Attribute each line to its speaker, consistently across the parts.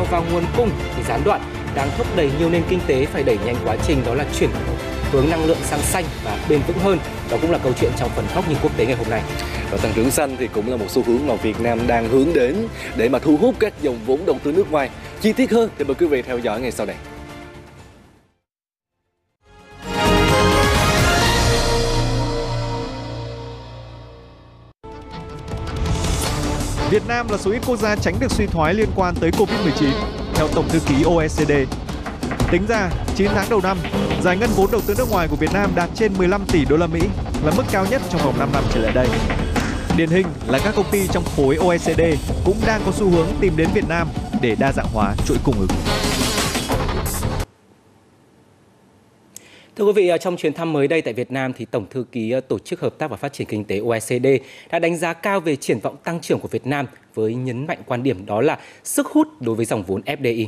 Speaker 1: cao vào nguồn cung thì gián đoạn đang thúc đẩy nhiều nền kinh tế phải đẩy nhanh quá trình đó là chuyển hướng năng lượng sang xanh và bền vững hơn. Đó cũng là câu chuyện trong phần góc nhìn quốc tế ngày hôm nay.
Speaker 2: Và tăng trưởng xanh thì cũng là một xu hướng mà Việt Nam đang hướng đến để mà thu hút các dòng vốn đầu tư nước ngoài. Chi tiết hơn thì mời quý vị theo dõi ngay sau đây.
Speaker 3: Việt Nam là số ít quốc gia tránh được suy thoái liên quan tới Covid-19, theo Tổng thư ký OECD. Tính ra, 9 tháng đầu năm, giải ngân vốn đầu tư nước ngoài của Việt Nam đạt trên 15 tỷ đô la Mỹ, là mức cao nhất trong vòng 5 năm trở lại đây. Điển hình là các công ty trong khối OECD cũng đang có xu hướng tìm đến Việt Nam để đa dạng hóa chuỗi cung ứng.
Speaker 1: Thưa quý vị, ờ, trong chuyến thăm mới đây tại Việt Nam thì Tổng thư ký ờ, Tổ chức Hợp tác và Phát triển Kinh tế OECD đã đánh giá cao về triển vọng tăng trưởng của Việt Nam với nhấn mạnh quan điểm đó là sức hút đối với dòng vốn FDI.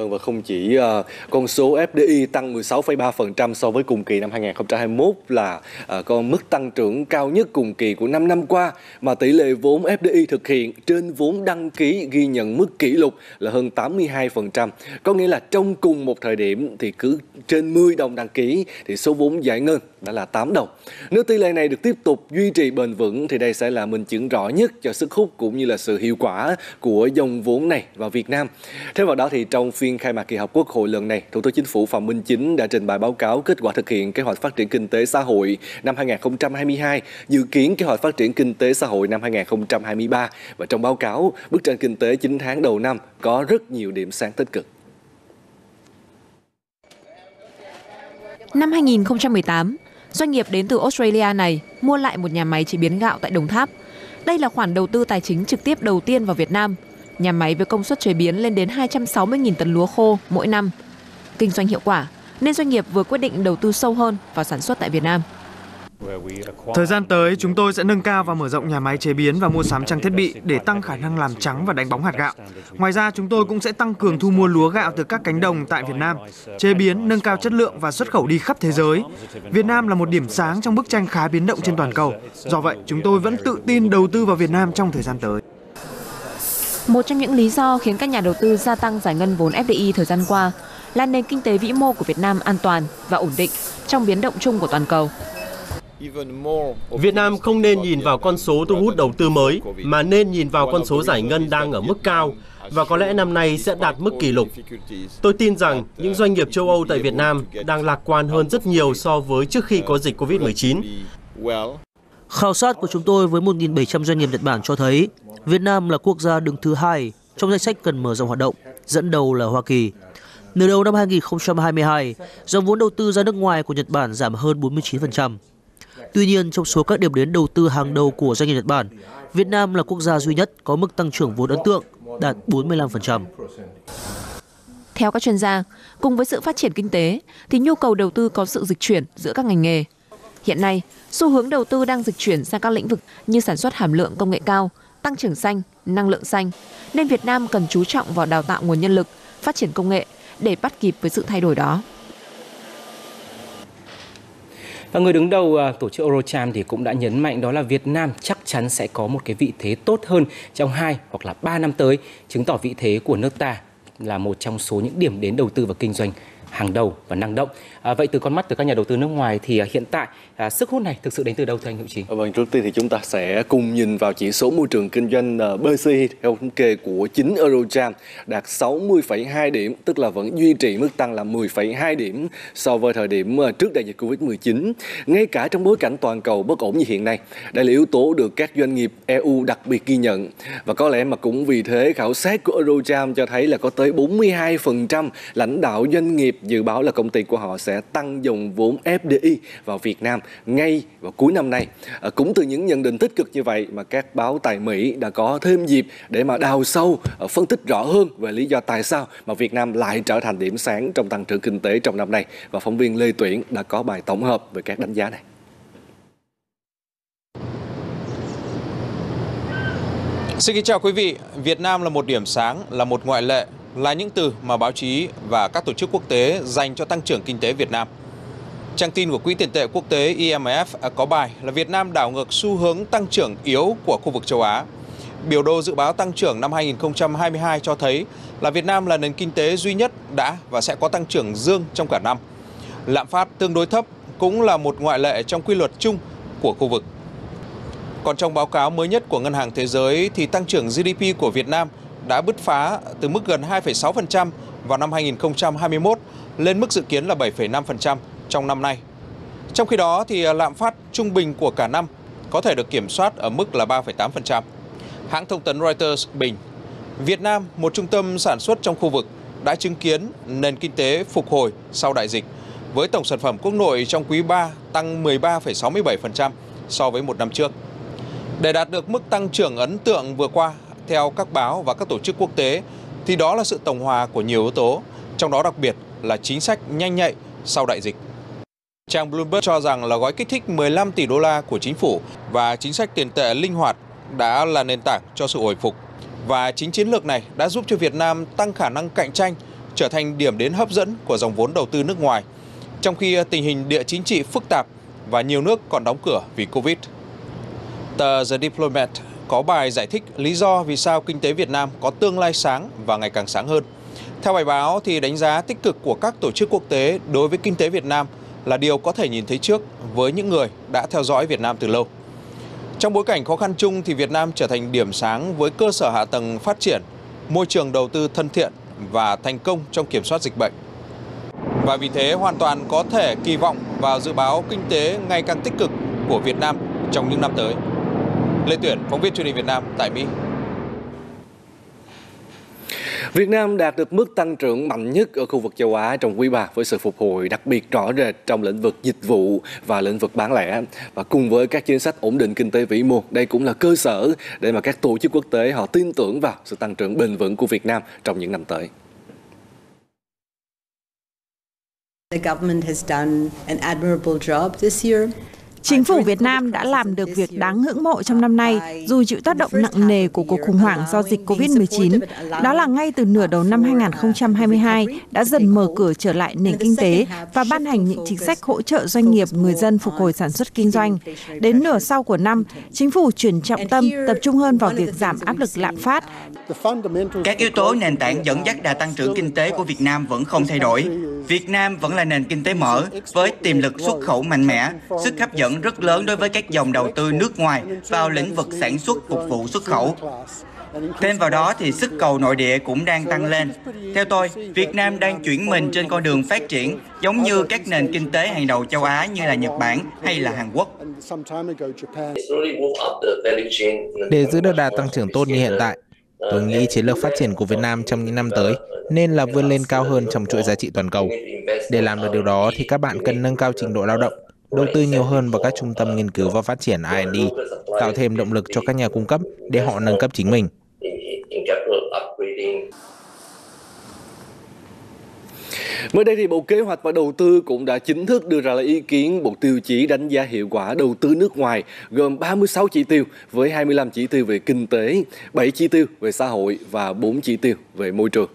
Speaker 2: Vâng và không chỉ uh, con số FDI tăng 16,3% so với cùng kỳ năm 2021 là ờ, uh, con mức tăng trưởng cao nhất cùng kỳ của 5 năm qua mà tỷ lệ vốn FDI thực hiện trên vốn đăng ký ghi nhận mức kỷ lục là hơn 82%. Có nghĩa là trong cùng một thời điểm thì cứ trên 10 đồng đăng ký thì số vốn giải ngân đã là 8 đồng. Nếu tỷ lệ này được tiếp tục duy trì bền vững thì đây sẽ là minh chứng rõ nhất cho sức hút cũng như là sự hiệu quả của dòng vốn này vào Việt Nam. Thêm vào đó thì trong phiên khai mạc kỳ họp Quốc hội lần này, Thủ tướng Chính phủ Phạm Minh Chính đã trình bày báo cáo kết quả thực hiện kế hoạch phát triển kinh tế xã hội năm 2022, dự kiến kế hoạch phát triển kinh tế xã hội năm 2023 và trong báo cáo, bức tranh kinh tế 9 tháng đầu năm có rất nhiều điểm sáng tích cực.
Speaker 4: Năm 2018, doanh nghiệp đến từ Australia này mua lại một nhà máy chế biến gạo tại Đồng Tháp. Đây là khoản đầu tư tài chính trực tiếp đầu tiên vào Việt Nam – nhà máy với công suất chế biến lên đến 260.000 tấn lúa khô mỗi năm. Kinh doanh hiệu quả, nên doanh nghiệp vừa quyết định đầu tư sâu hơn vào sản xuất tại Việt Nam.
Speaker 5: Thời gian tới, chúng tôi sẽ nâng cao và mở rộng nhà máy chế biến và mua sắm trang thiết bị để tăng khả năng làm trắng và đánh bóng hạt gạo. Ngoài ra, chúng tôi cũng sẽ tăng cường thu mua lúa gạo từ các cánh đồng tại Việt Nam, chế biến, nâng cao chất lượng và xuất khẩu đi khắp thế giới. Việt Nam là một điểm sáng trong bức tranh khá biến động trên toàn cầu. Do vậy, chúng tôi vẫn tự tin đầu tư vào Việt Nam trong thời gian tới.
Speaker 4: Một trong những lý do khiến các nhà đầu tư gia tăng giải ngân vốn FDI thời gian qua là nền kinh tế vĩ mô của Việt Nam an toàn và ổn định trong biến động chung của toàn cầu.
Speaker 6: Việt Nam không nên nhìn vào con số thu hút đầu tư mới, mà nên nhìn vào con số giải ngân đang ở mức cao và có lẽ năm nay sẽ đạt mức kỷ lục. Tôi tin rằng những doanh nghiệp châu Âu tại Việt Nam đang lạc quan hơn rất nhiều so với trước khi có dịch Covid-19.
Speaker 7: Khảo sát của chúng tôi với 1.700 doanh nghiệp Nhật Bản cho thấy Việt Nam là quốc gia đứng thứ hai trong danh sách cần mở rộng hoạt động, dẫn đầu là Hoa Kỳ. Nửa đầu năm 2022, dòng vốn đầu tư ra nước ngoài của Nhật Bản giảm hơn 49%. Tuy nhiên, trong số các điểm đến đầu tư hàng đầu của doanh nghiệp Nhật Bản, Việt Nam là quốc gia duy nhất có mức tăng trưởng vốn ấn tượng, đạt 45%.
Speaker 4: Theo các chuyên gia, cùng với sự phát triển kinh tế thì nhu cầu đầu tư có sự dịch chuyển giữa các ngành nghề. Hiện nay, xu hướng đầu tư đang dịch chuyển sang các lĩnh vực như sản xuất hàm lượng công nghệ cao, tăng trưởng xanh, năng lượng xanh, nên Việt Nam cần chú trọng vào đào tạo nguồn nhân lực, phát triển công nghệ để bắt kịp với sự thay đổi đó.
Speaker 1: Và người đứng đầu à, tổ chức Eurocharm thì cũng đã nhấn mạnh đó là Việt Nam chắc chắn sẽ có một cái vị thế tốt hơn trong 2 hoặc là 3 năm tới, chứng tỏ vị thế của nước ta là một trong số những điểm đến đầu tư và kinh doanh hàng đầu và năng động. À, vậy từ con mắt từ các nhà đầu tư nước ngoài thì à, hiện tại à, sức hút này thực sự đến từ đâu thưa anh Hữu Trí?
Speaker 2: Vâng, trước tiên thì chúng ta sẽ cùng nhìn vào chỉ số môi trường kinh doanh à, BC BCI theo thống kê của chính Eurocharm đạt 60,2 điểm, tức là vẫn duy trì mức tăng là 10,2 điểm so với thời điểm à, trước đại dịch Covid-19. Ngay cả trong bối cảnh toàn cầu bất ổn như hiện nay, đây là yếu tố được các doanh nghiệp EU đặc biệt ghi nhận và có lẽ mà cũng vì thế khảo sát của Eurocharm cho thấy là có tới 42% lãnh đạo doanh nghiệp dự báo là công ty của họ sẽ tăng dòng vốn FDI vào Việt Nam ngay vào cuối năm nay. À, cũng từ những nhận định tích cực như vậy mà các báo tại Mỹ đã có thêm dịp để mà đào sâu, à, phân tích rõ hơn về lý do tại sao mà Việt Nam lại trở thành điểm sáng trong tăng trưởng kinh tế trong năm nay. Và phóng viên Lê Tuyển đã có bài tổng hợp về các đánh giá này.
Speaker 8: Xin kính chào quý vị, Việt Nam là một điểm sáng, là một ngoại lệ là những từ mà báo chí và các tổ chức quốc tế dành cho tăng trưởng kinh tế Việt Nam. Trang tin của Quỹ tiền tệ quốc tế IMF à, có bài là Việt Nam đảo ngược xu hướng tăng trưởng yếu của khu vực châu Á. biểu đồ dự báo tăng trưởng năm 2022 cho thấy là Việt Nam là nền kinh tế duy nhất đã và sẽ có tăng trưởng dương trong cả năm. Lạm phát tương đối thấp cũng là một ngoại lệ trong quy luật chung của khu vực. Còn trong báo cáo mới nhất của Ngân hàng Thế giới thì tăng trưởng GDP của Việt Nam đã bứt phá từ mức gần 2,6% vào năm 2021 lên mức dự kiến là 7,5% trong năm nay. Trong khi đó thì à, lạm phát trung bình của cả năm có thể được kiểm soát ở mức là 3,8%. Hãng thông tấn Reuters bình, Việt Nam, một trung tâm sản xuất trong khu vực, đã chứng kiến nền kinh tế phục hồi sau đại dịch, với tổng sản phẩm quốc nội trong quý 3 tăng 13,67% so với một năm trước. Để đạt được mức tăng trưởng ấn tượng vừa qua, theo các báo và các tổ chức quốc tế, thì đó là sự tổng hòa của nhiều yếu tố, trong đó đặc biệt là chính sách nhanh nhạy sau đại dịch. Trang Bloomberg cho rằng là gói kích thích 15 tỷ đô la của chính phủ và chính sách tiền tệ linh hoạt đã là nền tảng cho sự hồi phục. Và chính chiến lược này đã giúp cho Việt Nam tăng khả năng cạnh tranh, trở thành điểm đến hấp dẫn của dòng vốn đầu tư nước ngoài, trong khi tình hình địa chính trị phức tạp và nhiều nước còn đóng cửa vì Covid. Tờ The Diplomat có bài giải thích lý do vì sao kinh tế Việt Nam có tương lai sáng và ngày càng sáng hơn. Theo bài báo thì đánh giá tích cực của các tổ chức quốc tế đối với kinh tế Việt Nam là điều có thể nhìn thấy trước với những người đã theo dõi Việt Nam từ lâu. Trong bối cảnh khó khăn chung thì Việt Nam trở thành điểm sáng với cơ sở hạ tầng phát triển, môi trường đầu tư thân thiện và thành công trong kiểm soát dịch bệnh. Và vì thế hoàn toàn có thể kỳ vọng vào dự báo kinh tế ngày càng tích cực của Việt Nam trong những năm tới. Lê Tuyển, phóng viên truyền hình Việt Nam tại Mỹ.
Speaker 2: Việt Nam đạt được mức tăng trưởng mạnh nhất ở khu vực châu Á trong quý 3 với sự phục hồi đặc biệt rõ rệt trong lĩnh vực dịch vụ và lĩnh vực bán lẻ và cùng với các chính sách ổn định kinh tế vĩ mô, đây cũng là cơ sở để mà các tổ chức quốc tế họ tin tưởng vào sự tăng trưởng bền vững của Việt Nam trong những năm tới.
Speaker 9: The government has done an admirable job this year.
Speaker 10: Chính phủ Việt Nam đã làm được việc đáng ngưỡng mộ trong năm nay dù chịu tác động nặng nề của cuộc khủng hoảng do dịch COVID-19. Đó là ngay từ nửa đầu năm 2022 đã dần mở cửa trở lại nền kinh tế và ban hành những chính sách hỗ trợ doanh nghiệp, người dân phục hồi sản xuất kinh doanh. Đến nửa sau của năm, chính phủ chuyển trọng tâm tập trung hơn vào việc giảm áp lực lạm phát.
Speaker 11: Các yếu tố nền tảng dẫn dắt đà tăng trưởng kinh tế của Việt Nam vẫn không thay đổi. Việt Nam vẫn là nền kinh tế mở với tiềm lực xuất khẩu mạnh mẽ, sức hấp dẫn dẫn rất lớn đối với các dòng đầu tư nước ngoài vào lĩnh vực sản xuất phục vụ xuất khẩu. Thêm vào đó thì sức cầu nội địa cũng đang tăng lên. Theo tôi, Việt Nam đang chuyển mình trên con đường phát triển giống như các nền kinh tế hàng đầu châu Á như là Nhật Bản hay là Hàn Quốc.
Speaker 12: Để giữ được đà tăng trưởng tốt như hiện tại, tôi nghĩ chiến lược phát triển của Việt Nam trong những năm tới nên là vươn lên cao hơn trong chuỗi giá trị toàn cầu. Để làm được điều đó thì các bạn cần nâng cao trình độ lao động, đầu tư nhiều hơn vào các trung tâm nghiên cứu và phát triển R&D, tạo thêm động lực cho các nhà cung cấp để họ nâng cấp chính mình.
Speaker 2: Mới đây thì Bộ Kế hoạch và Đầu tư cũng đã chính thức đưa ra lời ý kiến bộ tiêu chí đánh giá hiệu quả đầu tư nước ngoài gồm 36 chỉ tiêu với 25 chỉ tiêu về kinh tế, 7 chỉ tiêu về xã hội và 4 chỉ tiêu về môi trường.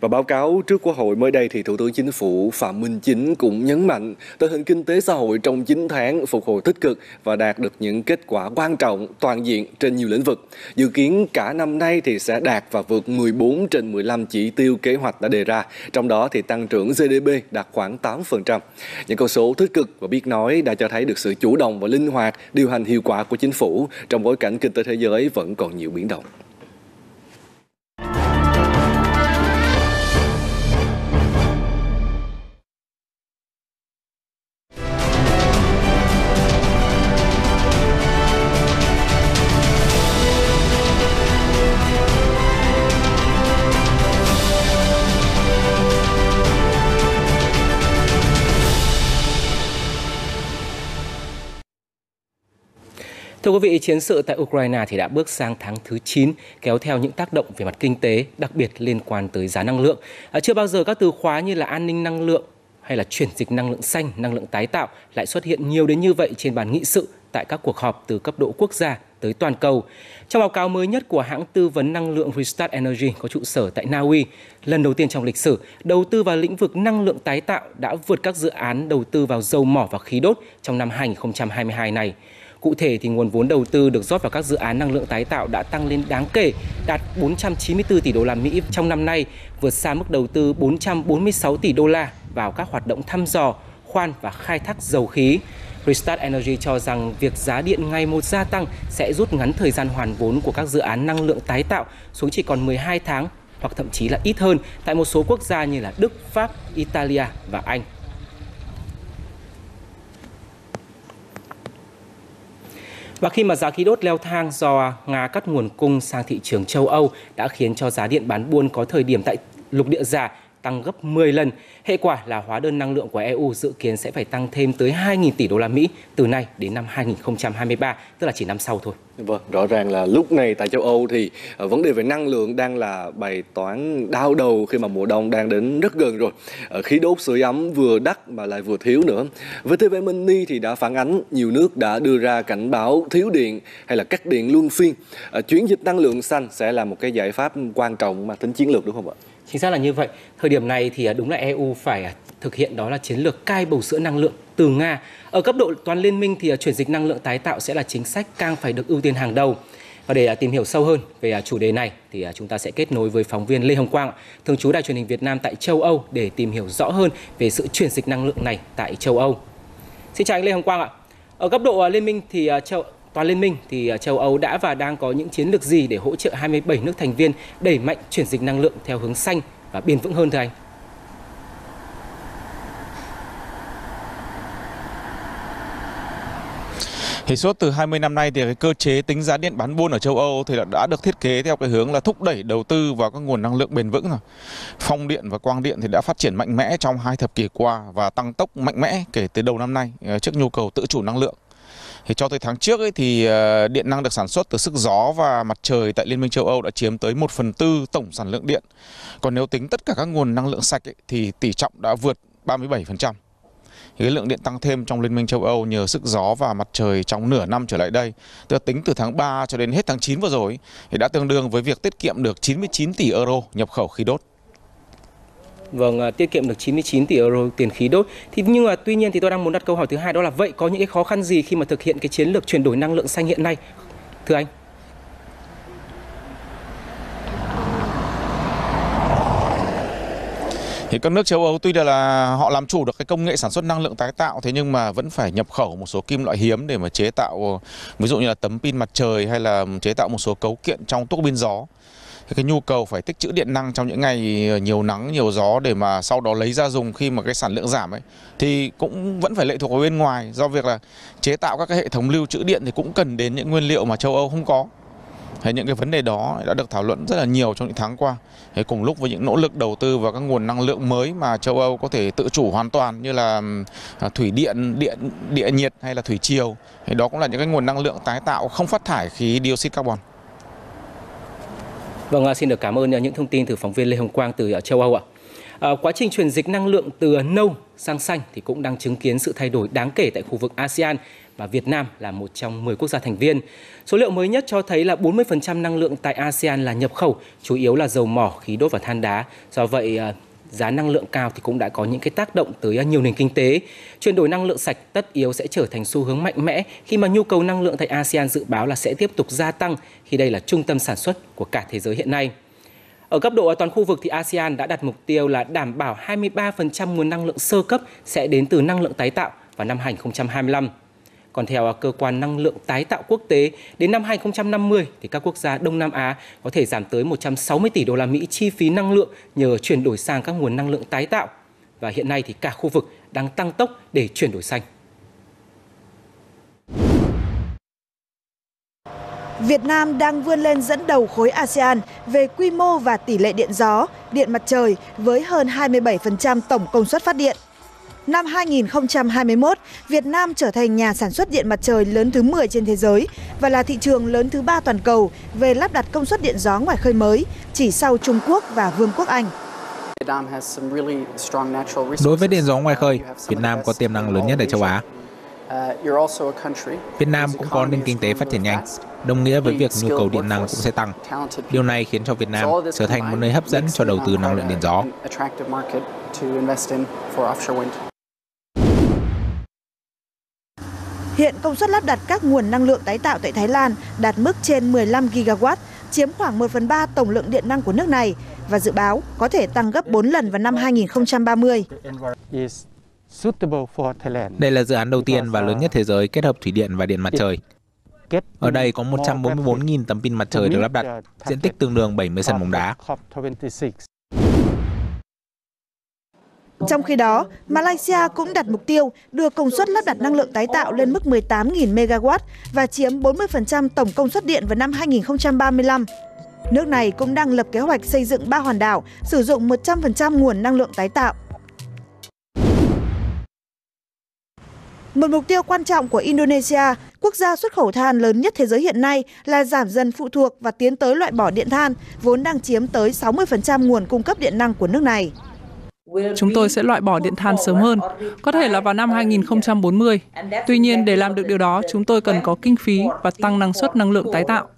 Speaker 2: Và báo cáo trước Quốc hội mới đây thì Thủ tướng Chính phủ Phạm Minh Chính cũng nhấn mạnh tình hình kinh tế xã hội trong 9 tháng phục hồi tích cực và đạt được những kết quả quan trọng toàn diện trên nhiều lĩnh vực. Dự kiến cả năm nay thì sẽ đạt và vượt 14 trên 15 chỉ tiêu kế hoạch đã đề ra, trong đó thì tăng trưởng GDP đạt khoảng 8%. Những con số tích cực và biết nói đã cho thấy được sự chủ động và linh hoạt điều hành hiệu quả của chính phủ trong bối cảnh kinh tế thế giới vẫn còn nhiều biến động.
Speaker 1: Thưa quý vị, chiến sự tại Ukraine thì đã bước sang tháng thứ 9, kéo theo những tác động về mặt kinh tế, đặc biệt liên quan tới giá năng lượng. À, chưa bao giờ các từ khóa như là an ninh năng lượng hay là chuyển dịch năng lượng xanh, năng lượng tái tạo lại xuất hiện nhiều đến như vậy trên bàn nghị sự tại các cuộc họp từ cấp độ quốc gia tới toàn cầu. Trong báo cáo mới nhất của hãng tư vấn năng lượng Restart Energy có trụ sở tại Na Uy, lần đầu tiên trong lịch sử, đầu tư vào lĩnh vực năng lượng tái tạo đã vượt các dự án đầu tư vào dầu mỏ và khí đốt trong năm 2022 này. Cụ thể thì nguồn vốn đầu tư được rót vào các dự án năng lượng tái tạo đã tăng lên đáng kể, đạt 494 tỷ đô la Mỹ trong năm nay, vượt xa mức đầu tư 446 tỷ đô la vào các hoạt động thăm dò, khoan và khai thác dầu khí. Restart Energy cho rằng việc giá điện ngày một gia tăng sẽ rút ngắn thời gian hoàn vốn của các dự án năng lượng tái tạo xuống chỉ còn 12 tháng hoặc thậm chí là ít hơn tại một số quốc gia như là Đức, Pháp, Italia và Anh. Và khi mà giá khí đốt leo thang do Nga cắt nguồn cung sang thị trường châu Âu đã khiến cho giá điện bán buôn có thời điểm tại lục địa giả tăng gấp 10 lần. Hệ quả là hóa đơn năng lượng của EU dự kiến sẽ phải tăng thêm tới 2.000 tỷ đô la Mỹ từ nay đến năm 2023, tức là chỉ năm sau thôi.
Speaker 2: Vâng, rõ ràng là lúc này tại châu Âu thì ờ, vấn đề về năng lượng đang là bài toán đau đầu khi mà mùa đông đang đến rất gần rồi. Ờ, khí đốt sưởi ấm vừa đắt mà lại vừa thiếu nữa. VTV Mini thì đã phản ánh nhiều nước đã đưa ra cảnh báo thiếu điện hay là cắt điện luân phiên. Ờ, chuyển dịch năng lượng xanh sẽ là một cái giải pháp quan trọng mà tính chiến lược đúng không ạ?
Speaker 1: Chính xác là như vậy. Thời điểm này thì à, đúng là EU phải à, thực hiện đó là chiến lược cai bầu sữa năng lượng từ Nga. Ở cấp độ toàn liên minh thì à, chuyển dịch năng lượng tái tạo sẽ là chính sách càng phải được ưu tiên hàng đầu. Và để tìm hiểu sâu hơn về chủ đề này thì chúng ta sẽ kết nối với phóng viên Lê Hồng Quang, thường trú Đài truyền hình Việt Nam tại châu Âu để tìm hiểu rõ hơn về sự chuyển dịch năng lượng này tại châu Âu. Xin chào anh Lê Hồng Quang ạ. Ở cấp độ liên minh thì châu toàn liên minh thì à, châu Âu đã và đang có những chiến lược gì để hỗ trợ 27 nước thành viên đẩy mạnh chuyển dịch năng lượng theo hướng xanh và bền vững hơn thưa anh?
Speaker 13: Thì suốt từ 20 năm nay thì cái cơ chế tính giá điện bán buôn ở châu Âu thì đã được thiết kế theo cái hướng là thúc đẩy đầu tư vào các nguồn năng lượng bền vững rồi. Phong điện và quang điện thì đã phát triển mạnh mẽ trong hai thập kỷ qua và tăng tốc mạnh mẽ kể từ đầu năm nay à, trước nhu cầu tự chủ năng lượng. Thì cho tới tháng trước ấy, thì ờ, điện năng được sản xuất từ sức gió và mặt trời tại Liên minh châu Âu đã chiếm tới 1 phần tư tổng sản lượng điện. Còn nếu tính tất cả các nguồn năng lượng sạch ấy, thì tỷ trọng đã vượt 37%. Thì cái lượng điện tăng thêm trong Liên minh châu Âu nhờ sức gió và mặt trời trong nửa năm trở lại đây, tức là tính từ tháng 3 cho đến hết tháng 9 vừa rồi, thì đã tương đương với việc tiết kiệm được 99 tỷ euro nhập khẩu khí đốt.
Speaker 1: Vâng, à, tiết kiệm được 99 tỷ euro tiền khí đốt. Thì nhưng mà tuy nhiên thì tôi đang muốn đặt câu hỏi thứ hai đó là vậy có những cái khó khăn gì khi mà thực hiện cái chiến lược chuyển đổi năng lượng xanh hiện nay? Thưa anh.
Speaker 13: Thì các nước châu Âu tuy là họ làm chủ được cái công nghệ sản xuất năng lượng tái tạo thế nhưng mà vẫn phải nhập khẩu một số kim loại hiếm để mà chế tạo ờ, ví dụ như là tấm pin mặt trời hay là chế tạo một số cấu kiện trong tuốc pin gió. Cái nhu cầu phải tích trữ điện năng trong những ngày ờ, nhiều nắng, nhiều gió để mà sau đó lấy ra dùng khi mà cái sản lượng giảm ấy thì cũng vẫn phải lệ thuộc vào bên ngoài do việc là chế tạo các cái hệ thống lưu trữ điện thì cũng cần đến những nguyên liệu mà châu Âu không có. hay những cái vấn đề đó đã được thảo luận rất là nhiều trong những tháng qua. Thế cùng lúc với những nỗ lực đầu tư vào các nguồn năng lượng mới mà châu Âu có thể tự chủ hoàn toàn như là à, thủy điện, điện địa nhiệt hay là thủy triều. Thì đó cũng là những cái nguồn năng lượng tái tạo không phát thải khí dioxide carbon.
Speaker 1: Vâng, à, xin được cảm ơn à, những thông tin từ phóng viên Lê Hồng Quang từ à, châu Âu ạ. À, quá trình chuyển dịch năng lượng từ nâu sang xanh thì cũng đang chứng kiến sự thay đổi đáng kể tại khu vực ASEAN và Việt Nam là một trong 10 quốc gia thành viên. Số liệu mới nhất cho thấy là 40% năng lượng tại ASEAN là nhập khẩu, chủ yếu là dầu mỏ, khí đốt và than đá. Do vậy, giá năng lượng cao thì cũng đã có những cái tác động tới à, nhiều nền kinh tế. Chuyển đổi năng lượng sạch tất yếu sẽ trở thành xu hướng mạnh mẽ khi mà nhu cầu năng lượng tại ASEAN dự báo là sẽ tiếp tục gia tăng khi đây là trung tâm sản xuất của cả thế giới hiện nay. Ở cấp độ toàn khu vực thì ASEAN đã đặt mục tiêu là đảm bảo 23% nguồn năng lượng sơ cấp sẽ đến từ năng lượng tái tạo vào năm 2025. Còn theo à, cơ quan năng lượng tái tạo quốc tế, đến năm 2050 thì các quốc gia Đông Nam Á có thể giảm tới 160 tỷ đô la Mỹ chi phí năng lượng nhờ chuyển đổi sang các nguồn năng lượng tái tạo. Và hiện nay thì cả khu vực đang tăng tốc để chuyển đổi xanh.
Speaker 14: Việt Nam đang vươn lên dẫn đầu khối ASEAN về quy mô và tỷ lệ điện gió, điện mặt trời với hơn 27% tổng công suất phát điện. Năm 2021, Việt Nam trở thành nhà sản xuất điện mặt trời lớn thứ 10 trên thế giới và là thị trường lớn thứ ba toàn cầu về lắp đặt công suất điện gió ngoài khơi mới, chỉ sau Trung Quốc và Vương quốc Anh.
Speaker 15: Đối với điện gió ngoài khơi, Việt Nam có tiềm năng lớn nhất ở châu Á. Việt Nam cũng có nền kinh tế phát triển nhanh, đồng nghĩa với việc nhu cầu điện năng cũng sẽ tăng. Điều này khiến cho Việt Nam trở thành một nơi hấp dẫn cho đầu tư năng lượng điện gió.
Speaker 14: Hiện công suất lắp đặt các nguồn năng lượng tái tạo tại Thái Lan đạt mức trên 15 gigawatt, chiếm khoảng 1 phần 3 tổng lượng điện năng của nước này và dự báo có thể tăng gấp 4 lần vào năm 2030.
Speaker 12: Đây là dự án đầu tiên và lớn nhất thế giới kết hợp thủy điện và điện mặt trời. Ở đây có 144.000 tấm pin mặt trời được lắp đặt, diện tích tương đương 70 sân bóng đá.
Speaker 14: Trong khi đó, Malaysia cũng đặt mục tiêu đưa công suất lắp đặt năng lượng tái tạo lên mức 18.000 MW và chiếm 40% tổng công suất điện vào năm 2035. Nước này cũng đang lập kế hoạch xây dựng ba hòn đảo, sử dụng 100% nguồn năng lượng tái tạo. Một mục tiêu quan trọng của Indonesia, quốc gia xuất khẩu than lớn nhất thế giới hiện nay là giảm dần phụ thuộc và tiến tới loại bỏ điện than, vốn đang chiếm tới 60% nguồn cung cấp điện năng của nước này.
Speaker 16: Chúng tôi sẽ loại bỏ điện than sớm hơn, có thể là vào năm 2040. Tuy nhiên, để làm được điều đó, chúng tôi cần có kinh phí và tăng năng suất năng lượng tái tạo.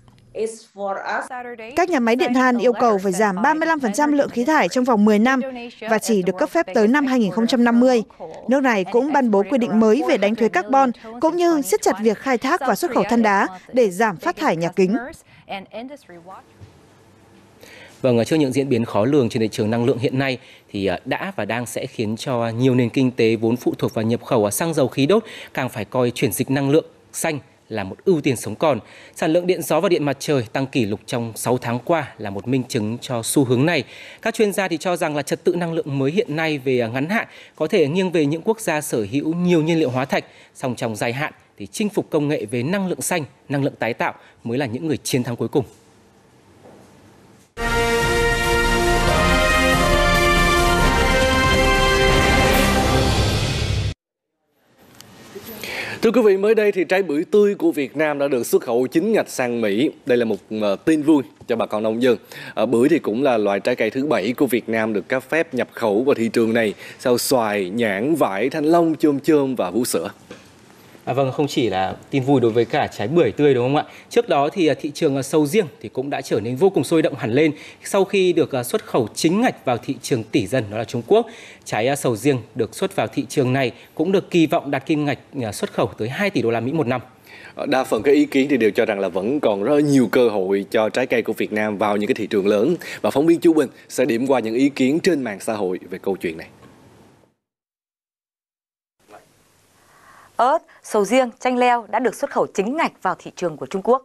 Speaker 14: Các nhà máy điện than yêu cầu phải giảm 35% lượng khí thải trong vòng 10 năm và chỉ được cấp phép tới năm 2050. Nước này cũng ban bố quy định mới về đánh thuế carbon cũng như siết chặt việc khai thác và xuất khẩu than đá để giảm phát thải nhà kính.
Speaker 1: Vâng, trước những diễn biến khó lường trên thị trường năng lượng hiện nay thì à, đã và đang sẽ khiến cho nhiều nền kinh tế vốn phụ thuộc vào nhập khẩu à, xăng dầu khí đốt càng phải coi chuyển dịch năng lượng xanh là một ưu tiên sống còn. Sản lượng điện gió và điện mặt trời tăng kỷ lục trong 6 tháng qua là một minh chứng cho xu hướng này. Các chuyên gia thì cho rằng là trật tự năng lượng mới hiện nay về à, ngắn hạn có thể nghiêng về những quốc gia sở hữu nhiều nhiên liệu hóa thạch, song trong dài hạn thì chinh phục công nghệ về năng lượng xanh, năng lượng tái tạo mới là những người chiến thắng cuối cùng.
Speaker 2: Thưa quý vị, mới đây thì trái bưởi tươi của Việt Nam đã được xuất khẩu chính ngạch sang Mỹ. Đây là một ờ, tin vui cho bà con nông dân. Ờ, bưởi thì cũng là loại trái cây thứ bảy của Việt Nam được cấp phép nhập khẩu vào thị trường này sau xoài, nhãn, vải, thanh long, chôm chôm và vũ sữa.
Speaker 1: À, vâng, không chỉ là tin vui đối với cả trái bưởi tươi đúng không ạ? Trước đó thì à, thị trường à, sầu riêng thì cũng đã trở nên vô cùng sôi động hẳn lên sau khi được à, xuất khẩu chính ngạch vào thị trường tỷ dân đó là Trung Quốc. Trái sầu riêng được xuất vào thị trường này cũng được kỳ vọng đạt kim ngạch xuất khẩu tới 2 tỷ đô la Mỹ một năm.
Speaker 2: Ờ, đa phần các ý kiến thì đều cho rằng là vẫn còn rất nhiều cơ hội cho trái cây của Việt Nam vào những cái thị trường lớn và phóng viên Chu Bình sẽ điểm qua những ý kiến trên mạng xã hội về câu chuyện này.
Speaker 17: Ớt, sầu riêng, chanh leo đã được xuất khẩu chính ngạch vào thị trường của Trung Quốc.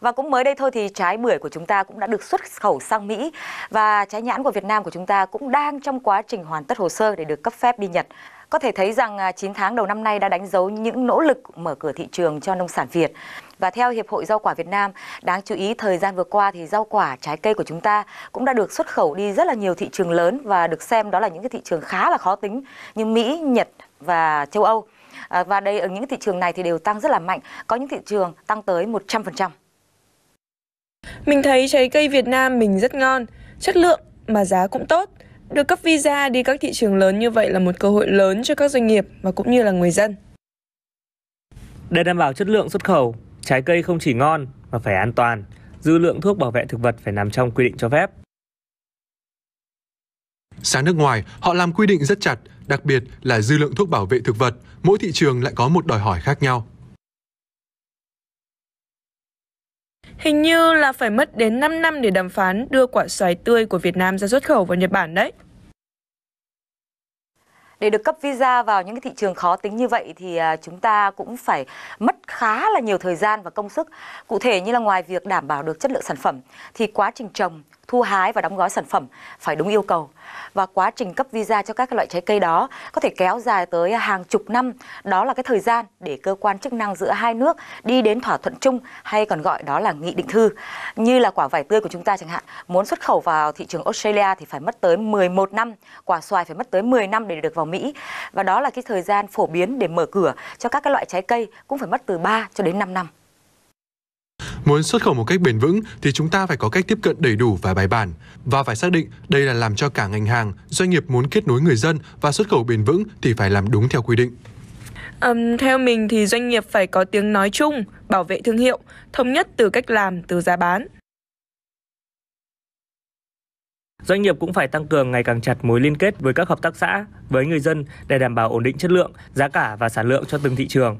Speaker 17: Và cũng mới đây thôi thì trái bưởi của chúng ta cũng đã được xuất khẩu sang Mỹ và trái nhãn của Việt Nam của chúng ta cũng đang trong quá trình hoàn tất hồ sơ để được cấp phép đi Nhật. Có thể thấy rằng à, 9 tháng đầu năm nay đã đánh dấu những nỗ lực mở cửa thị trường cho nông sản Việt. Và theo Hiệp hội Rau quả Việt Nam, đáng chú ý thời gian vừa qua thì rau quả, trái cây của chúng ta cũng đã được xuất khẩu đi rất là nhiều thị trường lớn và được xem đó là những cái thị trường khá là khó tính như Mỹ, Nhật và châu Âu. À, và đây ở những thị trường này thì đều tăng rất là mạnh, có những thị trường tăng tới 100%.
Speaker 18: Mình thấy trái cây Việt Nam mình rất ngon, chất lượng mà giá cũng tốt. Được cấp visa đi các thị trường lớn như vậy là một cơ hội lớn cho các doanh nghiệp và cũng như là người dân.
Speaker 19: Để đảm bảo chất lượng xuất khẩu, trái cây không chỉ ngon mà phải an toàn. Dư lượng thuốc bảo vệ thực vật phải nằm trong quy định cho phép.
Speaker 20: Sang nước ngoài, họ làm quy định rất chặt, đặc biệt là dư lượng thuốc bảo vệ thực vật, mỗi thị trường lại có một đòi hỏi khác nhau.
Speaker 18: Hình như là phải mất đến 5 năm để đàm phán đưa quả xoài tươi của Việt Nam ra xuất khẩu vào Nhật Bản đấy.
Speaker 17: Để được cấp visa vào những cái thị trường khó tính như vậy thì chúng ta cũng phải mất khá là nhiều thời gian và công sức. Cụ thể như là ngoài việc đảm bảo được chất lượng sản phẩm thì quá trình trồng, thu hái và đóng gói sản phẩm phải đúng yêu cầu. Và quá trình cấp visa cho các loại trái cây đó có thể kéo dài tới hàng chục năm. Đó là cái thời gian để cơ quan chức năng giữa hai nước đi đến thỏa thuận chung hay còn gọi đó là nghị định thư. Như là quả vải tươi của chúng ta chẳng hạn, muốn xuất khẩu vào thị trường Australia thì phải mất tới 11 năm, quả xoài phải mất tới 10 năm để được vào Mỹ. Và đó là cái thời gian phổ biến để mở cửa cho các cái loại trái cây cũng phải mất từ 3 cho đến 5 năm.
Speaker 20: Muốn xuất khẩu một cách bền vững thì chúng ta phải có cách tiếp cận đầy đủ và bài bản và phải xác định đây là làm cho cả ngành hàng, doanh nghiệp muốn kết nối người dân và xuất khẩu bền vững thì phải làm đúng theo quy định.
Speaker 18: Um, theo mình thì doanh nghiệp phải có tiếng nói chung, bảo vệ thương hiệu, thống nhất từ cách làm, từ giá bán.
Speaker 19: Doanh nghiệp cũng phải tăng cường ngày càng chặt mối liên kết với các hợp tác xã, với người dân để đảm bảo ổn định chất lượng, giá cả và sản lượng cho từng thị trường.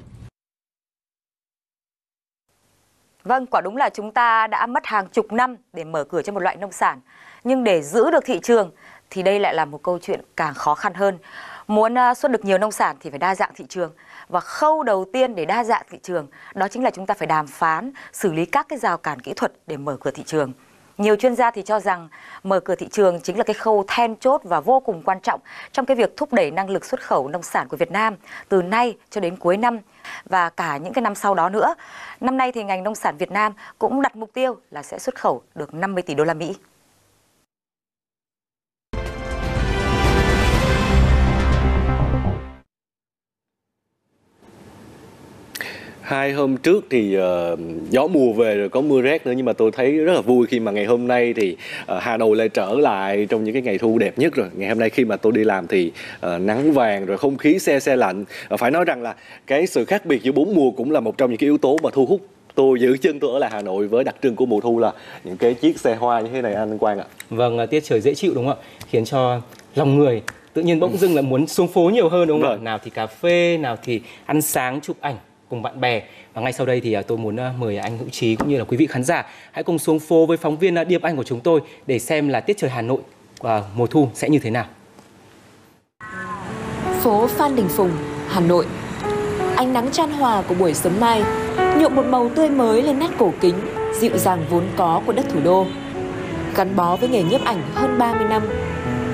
Speaker 17: Vâng, quả đúng là chúng ta đã mất hàng chục năm để mở cửa cho một loại nông sản. Nhưng để giữ được thị trường thì đây lại là một câu chuyện càng khó khăn hơn. Muốn à, xuất được nhiều nông sản thì phải đa dạng thị trường. Và khâu đầu tiên để đa dạng thị trường đó chính là chúng ta phải đàm phán, xử lý các cái rào cản kỹ thuật để mở cửa thị trường. Nhiều chuyên gia thì cho rằng mở cửa thị trường chính là cái khâu then chốt và vô cùng quan trọng trong cái việc thúc đẩy năng lực xuất khẩu nông sản của Việt Nam từ nay cho đến cuối năm và cả những cái năm sau đó nữa. Năm nay thì ngành nông sản Việt Nam cũng đặt mục tiêu là sẽ xuất khẩu được 50 tỷ đô la Mỹ.
Speaker 2: Hai hôm trước thì uh, gió mùa về rồi có mưa rét nữa nhưng mà tôi thấy rất là vui khi mà ngày hôm nay thì uh, Hà Nội lại trở lại trong những cái ngày thu đẹp nhất rồi ngày hôm nay khi mà tôi đi làm thì uh, nắng vàng rồi không khí xe xe lạnh uh, phải nói rằng là cái sự khác biệt giữa bốn mùa cũng là một trong những cái yếu tố mà thu hút tôi giữ chân tôi ở lại Hà Nội với đặc trưng của mùa thu là những cái chiếc xe hoa như thế này anh Quang ạ.
Speaker 1: Vâng, tiết trời dễ chịu đúng không ạ? Khiến cho lòng người tự nhiên bỗng dưng là muốn xuống phố nhiều hơn đúng không vâng. ạ? Nào thì cà phê, nào thì ăn sáng chụp ảnh cùng bạn bè và ngay sau đây thì à, tôi muốn à, mời anh Hữu Trí cũng như là quý vị khán giả hãy cùng xuống phố với phóng viên à, Điệp Anh của chúng tôi để xem là tiết trời Hà Nội và mùa thu sẽ như thế nào.
Speaker 4: Phố Phan Đình Phùng, Hà Nội. Ánh nắng chan hòa của buổi sớm mai nhuộm một màu tươi mới lên nét cổ kính, dịu dàng vốn có của đất thủ đô. Gắn bó với nghề nhiếp ảnh hơn 30 năm,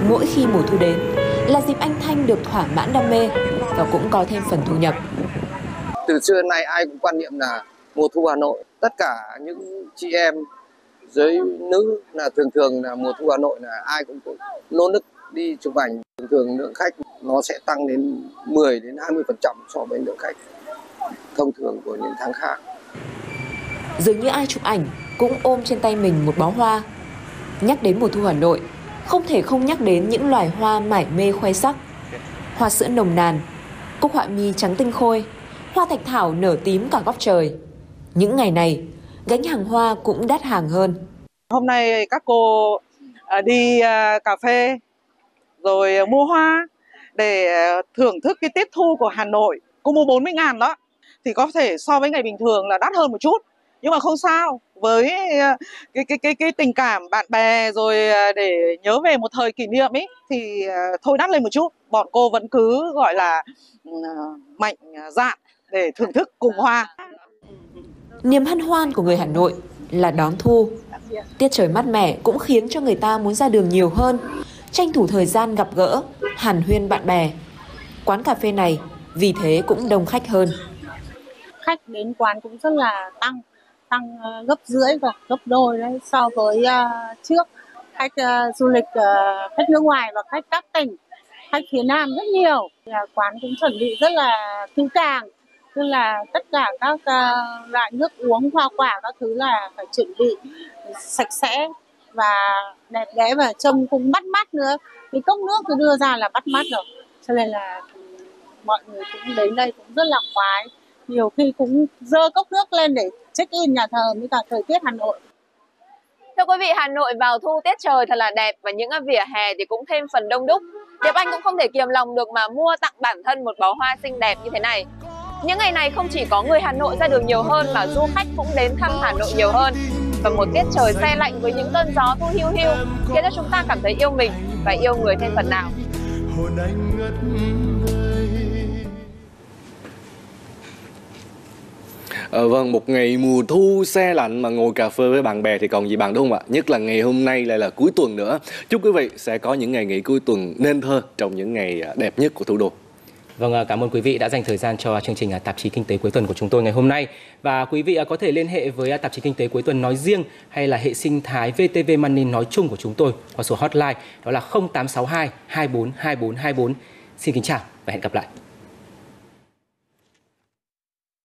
Speaker 4: mỗi khi mùa thu đến là dịp anh Thanh được thỏa mãn đam mê và cũng có thêm phần thu nhập
Speaker 21: từ xưa đến nay ai cũng quan niệm là mùa thu Hà Nội, tất cả những chị em giới nữ là thường thường là mùa thu Hà Nội là ai cũng nô nức đi chụp ảnh. Thường thường lượng khách nó sẽ tăng đến 10 đến 20 phần trăm so với lượng khách thông thường của những tháng khác.
Speaker 4: Dường như ai chụp ảnh cũng ôm trên tay mình một bó hoa. Nhắc đến mùa thu Hà Nội, không thể không nhắc đến những loài hoa mải mê khoe sắc. Hoa sữa nồng nàn, cúc họa mi trắng tinh khôi hoa thạch thảo nở tím cả góc trời. Những ngày này, gánh hàng hoa cũng đắt hàng hơn.
Speaker 22: Hôm nay các cô à, đi à, cà phê rồi à, mua hoa để thưởng thức cái tiết thu của Hà Nội. Cô mua 40 ngàn đó thì có thể so với ngày bình thường là đắt hơn một chút. Nhưng mà không sao, với cái cái cái cái tình cảm bạn bè rồi để nhớ về một thời kỷ niệm ấy thì thôi đắt lên một chút. Bọn cô vẫn cứ gọi là ừ, mạnh dạn để thưởng thức cùng hoa.
Speaker 4: Niềm hân hoan của người Hà Nội là đón thu. Tiết trời mát mẻ cũng khiến cho người ta muốn ra đường nhiều hơn, tranh thủ thời gian gặp gỡ, hàn huyên bạn bè. Quán cà phê này vì thế cũng đông khách hơn.
Speaker 23: Khách đến quán cũng rất là tăng, tăng ờ, gấp rưỡi và gấp đôi đấy so với uh, trước. Khách uh, du lịch, uh, khách nước ngoài và khách các tỉnh, khách phía Nam rất nhiều. Quán cũng chuẩn bị rất là kỹ càng tức là tất cả các uh, loại nước uống hoa quả các thứ là phải chuẩn bị sạch sẽ và đẹp đẽ và trông cũng bắt mắt nữa cái cốc nước cứ đưa ra là bắt mắt rồi cho nên là mọi người cũng đến đây cũng rất là khoái nhiều khi cũng dơ cốc nước lên để check in nhà thờ với cả thời tiết Hà Nội
Speaker 4: Thưa quý vị, Hà Nội vào thu tiết trời thật là đẹp và những vỉa hè thì cũng thêm phần đông đúc. Điệp Anh cũng không thể kiềm lòng được mà mua tặng bản thân một bó hoa xinh đẹp như thế này. Những ngày này không chỉ có người Hà Nội ra đường nhiều hơn mà du khách cũng đến thăm Hà Nội nhiều hơn. Và một tiết trời xe lạnh với những cơn gió thu hiu hiu khiến cho chúng ta cảm thấy yêu mình và yêu người thêm phần nào.
Speaker 2: À, vâng, một ngày mùa thu xe lạnh mà ngồi cà phê với bạn bè thì còn gì bằng đúng không ạ? Nhất là ngày hôm nay lại là cuối tuần nữa. Chúc quý vị sẽ có những ngày nghỉ cuối tuần nên thơ trong những ngày à, đẹp nhất của thủ đô.
Speaker 1: Vâng, à, cảm ơn quý vị đã dành thời gian cho chương trình à, tạp chí kinh tế cuối tuần của chúng tôi ngày hôm nay. Và quý vị à, có thể liên hệ với tạp chí kinh tế cuối tuần nói riêng hay là hệ sinh thái VTV Money nói chung của chúng tôi qua số hotline đó là 0862 24 24 24. Xin kính chào và hẹn gặp lại.